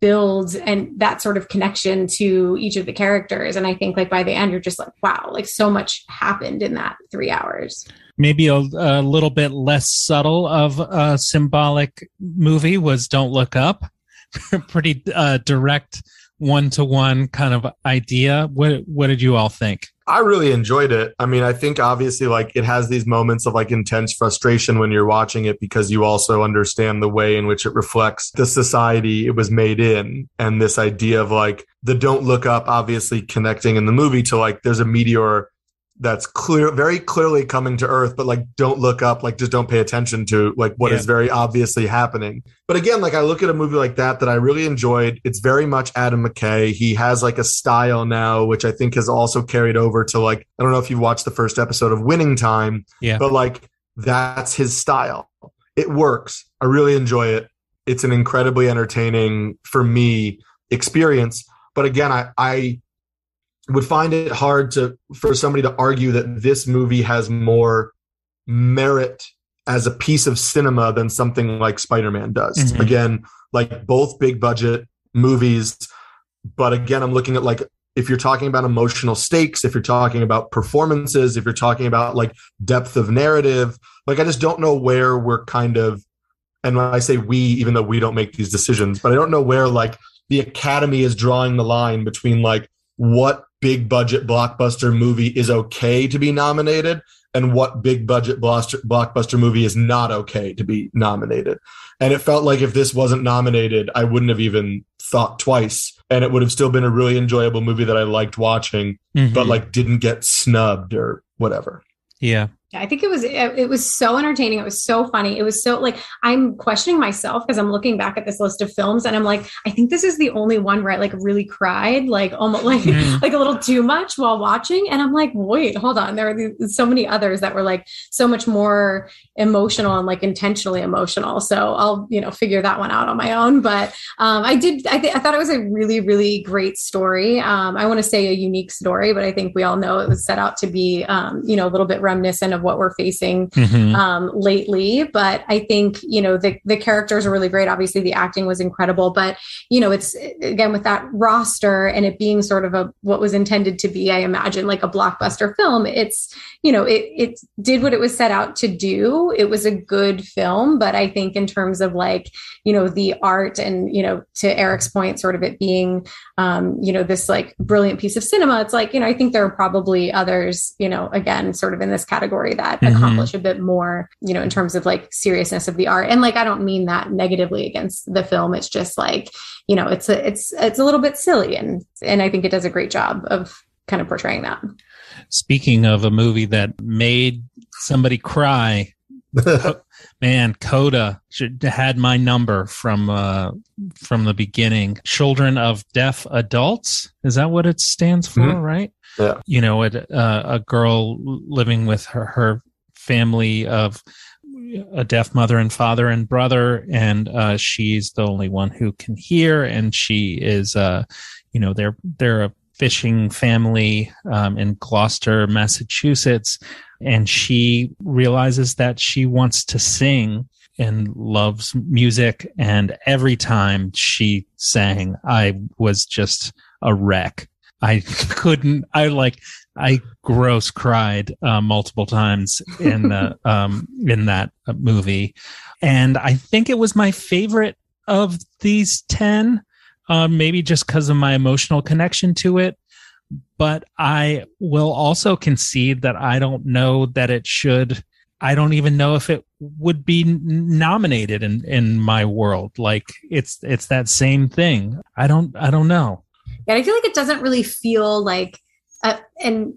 build and that sort of connection to each of the characters and i think like by the end you're just like wow like so much happened in that three hours maybe a, a little bit less subtle of a symbolic movie was Don't Look Up. Pretty uh, direct one to one kind of idea. What what did you all think? I really enjoyed it. I mean, I think obviously like it has these moments of like intense frustration when you're watching it because you also understand the way in which it reflects the society it was made in and this idea of like the don't look up obviously connecting in the movie to like there's a meteor that's clear very clearly coming to earth but like don't look up like just don't pay attention to like what is Yeah. very obviously happening. But again like i look at a movie like that that i really enjoyed. It's very much adam mckay. He has like a style now which i think has also carried over to like i don't know if you've watched the first episode of winning time Yeah. but like that's his style. It works. I really enjoy it. It's an incredibly entertaining for me experience. But again i i would find it hard to for somebody to argue that this movie has more merit as a piece of cinema than something like Spider-Man does. Mhm. Again, like both big budget movies, but again, I'm looking at like if you're talking about emotional stakes, if you're talking about performances, if you're talking about like depth of narrative, like I just don't know where we're kind of and when I say we, even though we don't make these decisions, but I don't know where like the Academy is drawing the line between like what big budget blockbuster movie is okay to be nominated and what big budget blockbuster movie is not okay to be nominated. And it felt like if this wasn't nominated, I wouldn't have even thought twice. And it would have still been a really enjoyable movie that I liked watching, Mhm. but like didn't get snubbed or whatever. Yeah. Yeah, I think it was it, it was so entertaining. It was so funny. It was so like I'm questioning myself because I'm looking back at this list of films and I'm like, I think this is the only one where I like really cried, like almost like Mhm. like a little too much while watching. And I'm like, wait, hold on. There are these, so many others that were like so much more emotional and like intentionally emotional. So I'll you know figure that one out on my own. But um, I did. I, th- I thought it was a really really great story. Um, I want to say a unique story, but I think we all know it was set out to be um, you know a little bit reminiscent of what we're facing Mhm. um, lately. But I think you know the the characters are really great. Obviously, the acting was incredible. But you know, it's again with that roster and it being sort of a what was intended to be, I imagine, like a blockbuster film. It's you know, it it did what it was set out to do. It was a good film, but I think in terms of like you know the art and you know to Eric's point, sort of it being um, you know this like brilliant piece of cinema. It's like you know I think there are probably others you know again sort of in this category that Mhm. accomplish a bit more you know in terms of like seriousness of the art and like I don't mean that negatively against the film. It's just like you know it's a it's it's a little bit silly and and I think it does a great job of kind of portraying that. Speaking of a movie that made somebody cry, man, Coda should, had my number from uh, from the beginning. Children of deaf adults is that what it stands for? Mhm. Right? Yeah. You know, a, uh, a girl living with her her family of a deaf mother and father and brother, and uh, she's the only one who can hear, and she is, uh, you know, they're they're a fishing family um, in Gloucester, Massachusetts, and she realizes that she wants to sing and loves music. And every time she sang, I was just a wreck. I couldn't, I like, I gross cried uh, multiple times in the, um, in that movie. And I think it was my favorite of these 10, uh, maybe just because of my emotional connection to it but I will also concede that I don't know that it should. I don't even know if it would be nominated in in my world. Like it's it's that same thing. I don't I don't know. Yeah, I feel like it doesn't really feel like, uh, and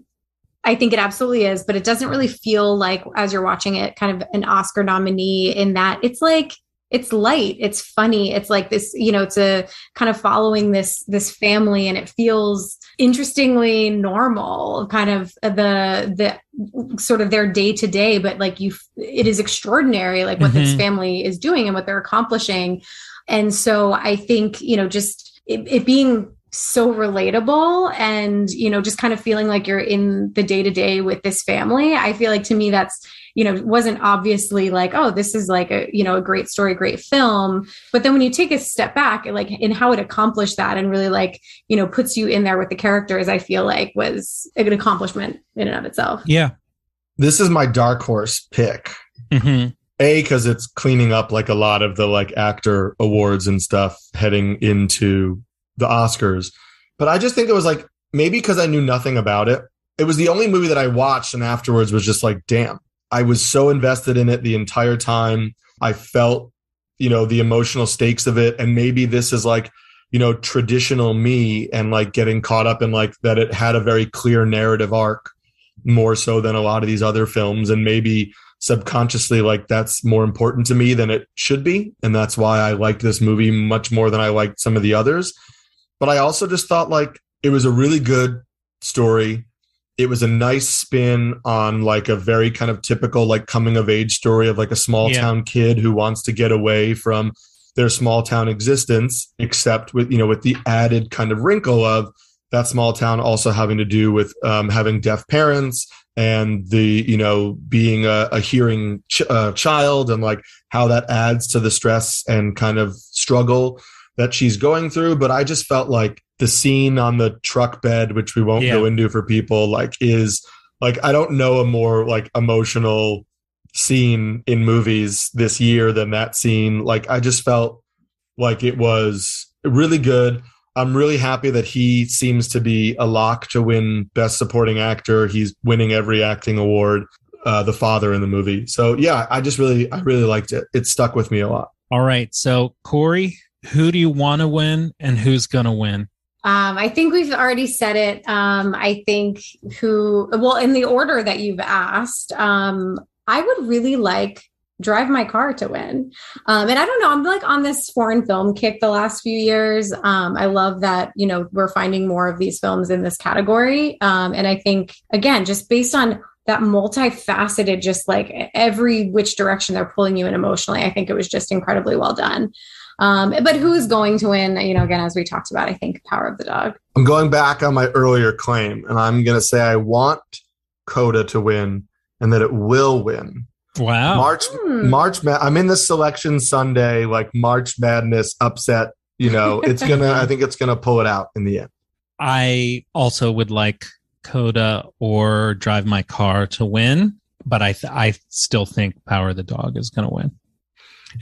I think it absolutely is, but it doesn't really feel like as you're watching it, kind of an Oscar nominee in that it's like it's light, it's funny, it's like this, you know, it's a kind of following this this family, and it feels interestingly normal, kind of the the sort of their day to day, but like you, it is extraordinary, like what this Mhm. family is doing and what they're accomplishing, and so I think you know just it, it being so relatable and you know just kind of feeling like you're in the day to day with this family i feel like to me that's you know wasn't obviously like oh this is like a you know a great story great film but then when you take a step back like in how it accomplished that and really like you know puts you in there with the characters i feel like was an accomplishment in and of itself Yeah. This is my dark horse pick. Mm-hmm. A because it's cleaning up like a lot of the like actor awards and stuff heading into the Oscars. But I just think it was like maybe because I knew nothing about it. It was the only movie that I watched and afterwards was just like, damn. I was so invested in it the entire time. I felt, you know, the emotional stakes of it. And maybe this is like, you know, traditional me and like getting caught up in like that it had a very clear narrative arc more so than a lot of these other films. And maybe subconsciously like that's more important to me than it should be and that's why i liked this movie much more than i liked some of the others but i also just thought like it was a really good story it was a nice spin on like a very kind of typical like coming of age story of like a small Yeah. town kid who wants to get away from their small town existence except with you know with the added kind of wrinkle of that small town also having to do with um, having deaf parents and the you know being a, a hearing ch- uh, child and like how that adds to the stress and kind of struggle that she's going through but i just felt like the scene on the truck bed which we won't go into for people like is like i don't know a more like emotional scene in movies this year than that scene like i just felt like it was really good I'm really happy that he seems to be a lock to win Best Supporting Actor. He's winning every acting award. Uh, the father in the movie. So yeah, I just really, I really liked it. It stuck with me a lot. All right. So Corey, who do you want to win and who's going to win? Um, I think we've already said it. Um, I think who, well, in the order that you've asked, um, I would really like Drive My Car to win. Um, and I don't know, I'm like on this foreign film kick the last few years. Um, I love that, you know, we're finding more of these films in this category. Um, and I think, again, just based on that multifaceted, just like every which direction they're pulling you in emotionally, I think it was just incredibly well done. Um, but who is going to win? You know, again, as we talked about, I think Power of the Dog. I'm going back on my earlier claim, and I'm going to say I want Coda to win, and that it will win. Wow. March, Hmm. March. I'm in the selection Sunday, like March Madness upset. You know, it's gonna. I think it's gonna pull it out in the end. I also would like Coda or Drive My Car to win, but I th- I still think Power of the Dog is going to win,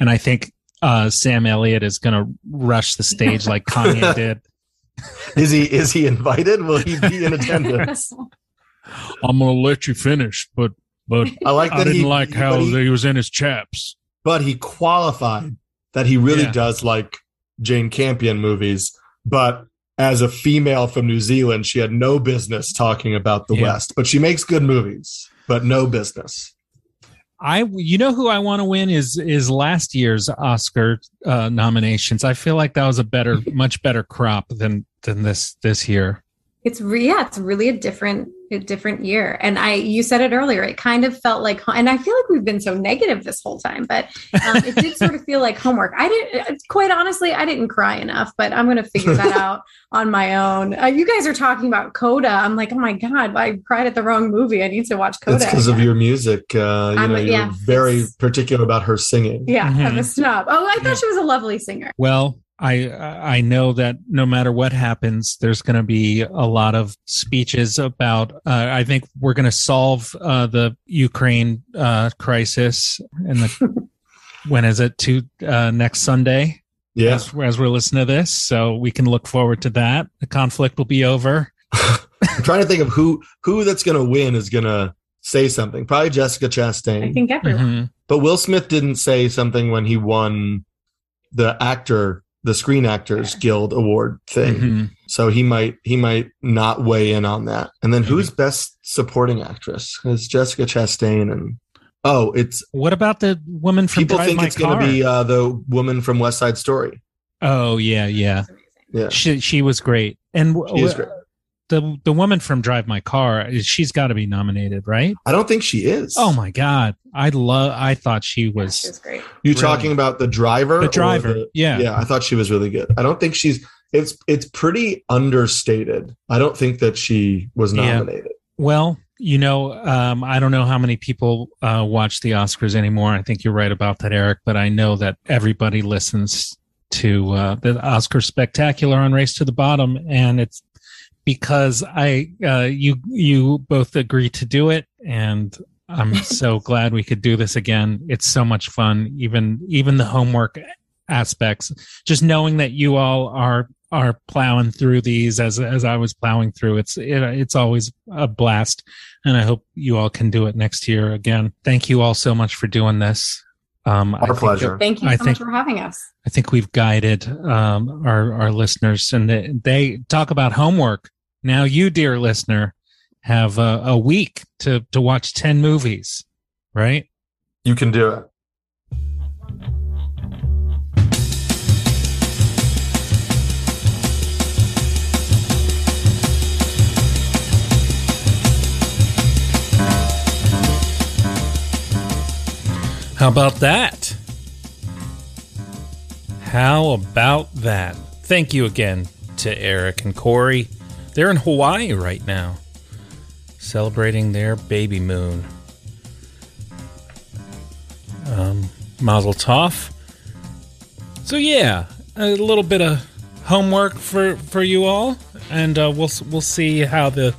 and I think uh, Sam Elliott is going to rush the stage like Kanye did. Is he? Is he invited? Will he be in attendance? I'm going to let you finish, but but I like I that didn't he- like how he- he was in his chaps. but he qualified that he really Yeah. does like Jane Campion movies. But as a female from New Zealand, she had no business talking about the Yeah. West. But she makes good movies, but no business. I, you know, who I want to win is is last year's Oscar uh, nominations. I feel like that was a better, much better crop than than this this year. It's re- yeah, it's really a different a different year. And I you said it earlier, it kind of felt like and I feel like we've been so negative this whole time, but um, it did sort of feel like homework. I didn't quite honestly, I didn't cry enough, but I'm going to figure that out on my own. Uh, you guys are talking about Coda. I'm like, "Oh my god, I cried at the wrong movie. I need to watch Coda." It's because of your music. Uh, you I'm know, a- you're yeah, very particular about her singing. Yeah, I'm Mhm. a snob. Oh, I thought she was a lovely singer. Well, I I know that no matter what happens, there's going to be a lot of speeches about. Uh, I think we're going to solve uh, the Ukraine uh, crisis and the when is it to uh, next Sunday? Yeah. as, as we're listening to this, so we can look forward to that. The conflict will be over. I'm trying to think of who who that's going to win is going to say something. Probably Jessica Chastain. I think everyone. Mhm. But Will Smith didn't say something when he won the actor, the Screen Actors Guild Award thing. Mhm. So he might he might not weigh in on that. And then who's best supporting actress? It's Jessica Chastain and oh, it's What about the woman from West people Drive think My it's going to be uh, the woman from West Side Story. Oh yeah, yeah. Yeah, She she was great, and w- she is great. The the woman from Drive My Car, she's got to be nominated, right? I don't think she is. Oh my god, I love. I thought she was. She was. was great. You Really? talking about the driver? The driver, the- yeah. yeah. I thought she was really good. I don't think she's. It's it's pretty understated. I don't think that she was Yeah. nominated. Well, you know, um, I don't know how many people uh, watch the Oscars anymore. I think you're right about that, Eric. But I know that everybody listens to uh, the Oscar Spectacular on Race to the Bottom, and it's because I uh, you you both agreed to do it, and I'm so glad we could do this again. It's so much fun, even even the homework aspects. Just knowing that you all are are plowing through these as as I was plowing through. It's it, it's always a blast, and I hope you all can do it next year again. Thank you all so much for doing this. Um, Our think pleasure. that- Thank you I so think- much for having us. I think we've guided um, our our listeners, and they, they talk about homework. Now, you, dear listener, have a, a week to to watch ten movies, right? You can do it. How about that? How about that? Thank you again to Eric and Corey. They're in Hawaii right now, celebrating their baby moon. Um, Mazel Tov. So yeah, a little bit of homework for for you all, and uh, we'll we'll see how the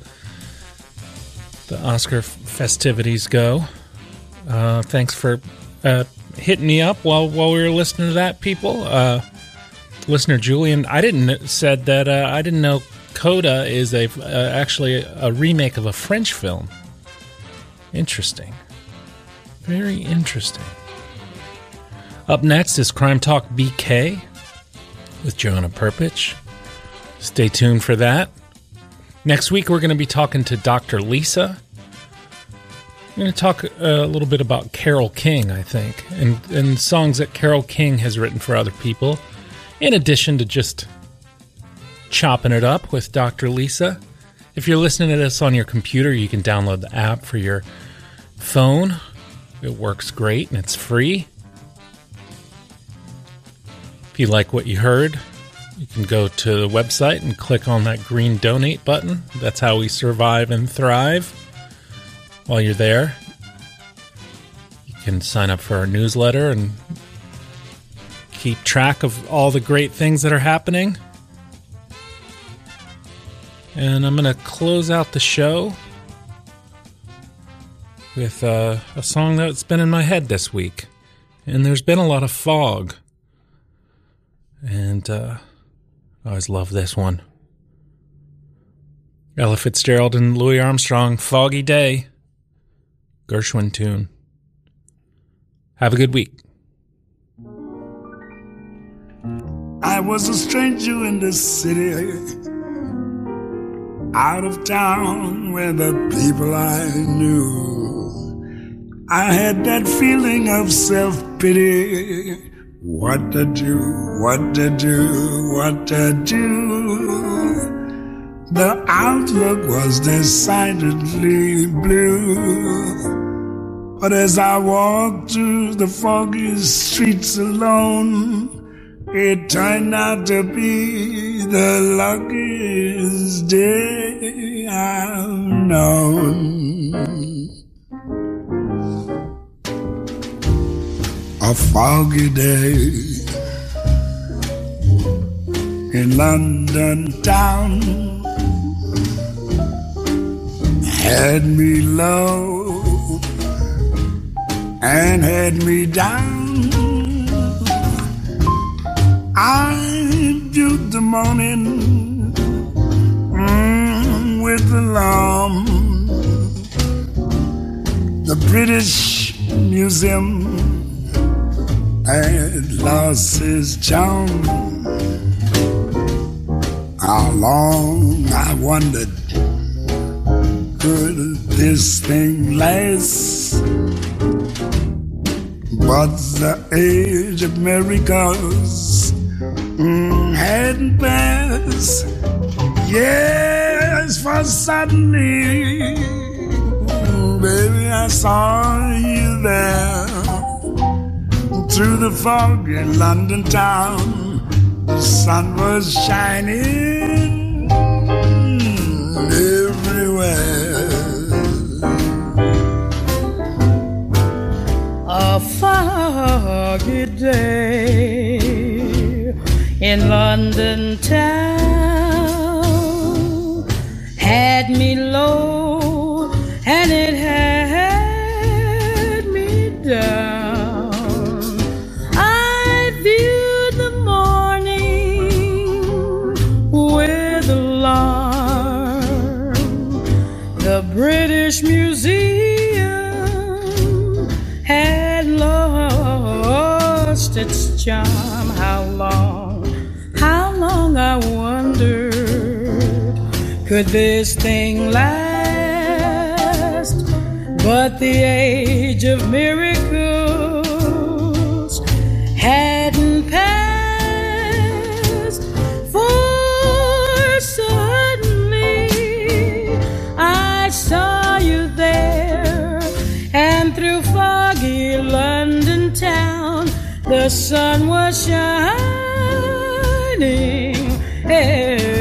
the Oscar festivities go. Uh, thanks for uh, hitting me up while while we were listening to that, people. Uh, listener Julian, I didn't said that uh, I didn't know Coda is a uh, actually a remake of a French film. Interesting, very interesting. Up next is Crime Talk BK with Joanna Perpich. Stay tuned for that. Next week, we're going to be talking to Dr. Lisa. We're going to talk uh, a little bit about Carole King, I think, and, and songs that Carole King has written for other people, in addition to just chopping it up with Dr. Lisa. If you're listening to this on your computer, you can download the app for your phone. It works great and it's free. If you like what you heard, you can go to the website and click on that green donate button. That's how we survive and thrive. While you're there, you can sign up for our newsletter and keep track of all the great things that are happening. And I'm going to close out the show with uh, a song that's been in my head this week. And there's been a lot of fog. And uh, I always love this one. Ella Fitzgerald and Louis Armstrong, Foggy Day. Gershwin tune. Have a good week. I was a stranger in this city, out of town where the people I knew I had that feeling of self pity. What to do, what to do, what to do. The outlook was decidedly blue. But as I walked through the foggy streets alone, it turned out to be the luckiest day I've known. A foggy day in London town had me low and had me down. I viewed the morning mm, with alarm. The British Museum had lost its charm. How long I wondered could this thing last? But the age of miracles mm, hadn't passed. Yes, for suddenly, baby, I saw you there through the fog in London town. The sun was shining everywhere. A foggy day. In London town had me low and it charm. How long, how long I wondered could this thing last? But the age of miracles hadn't passed. For suddenly I saw you there, and through foggy London town, the sun was shining everywhere.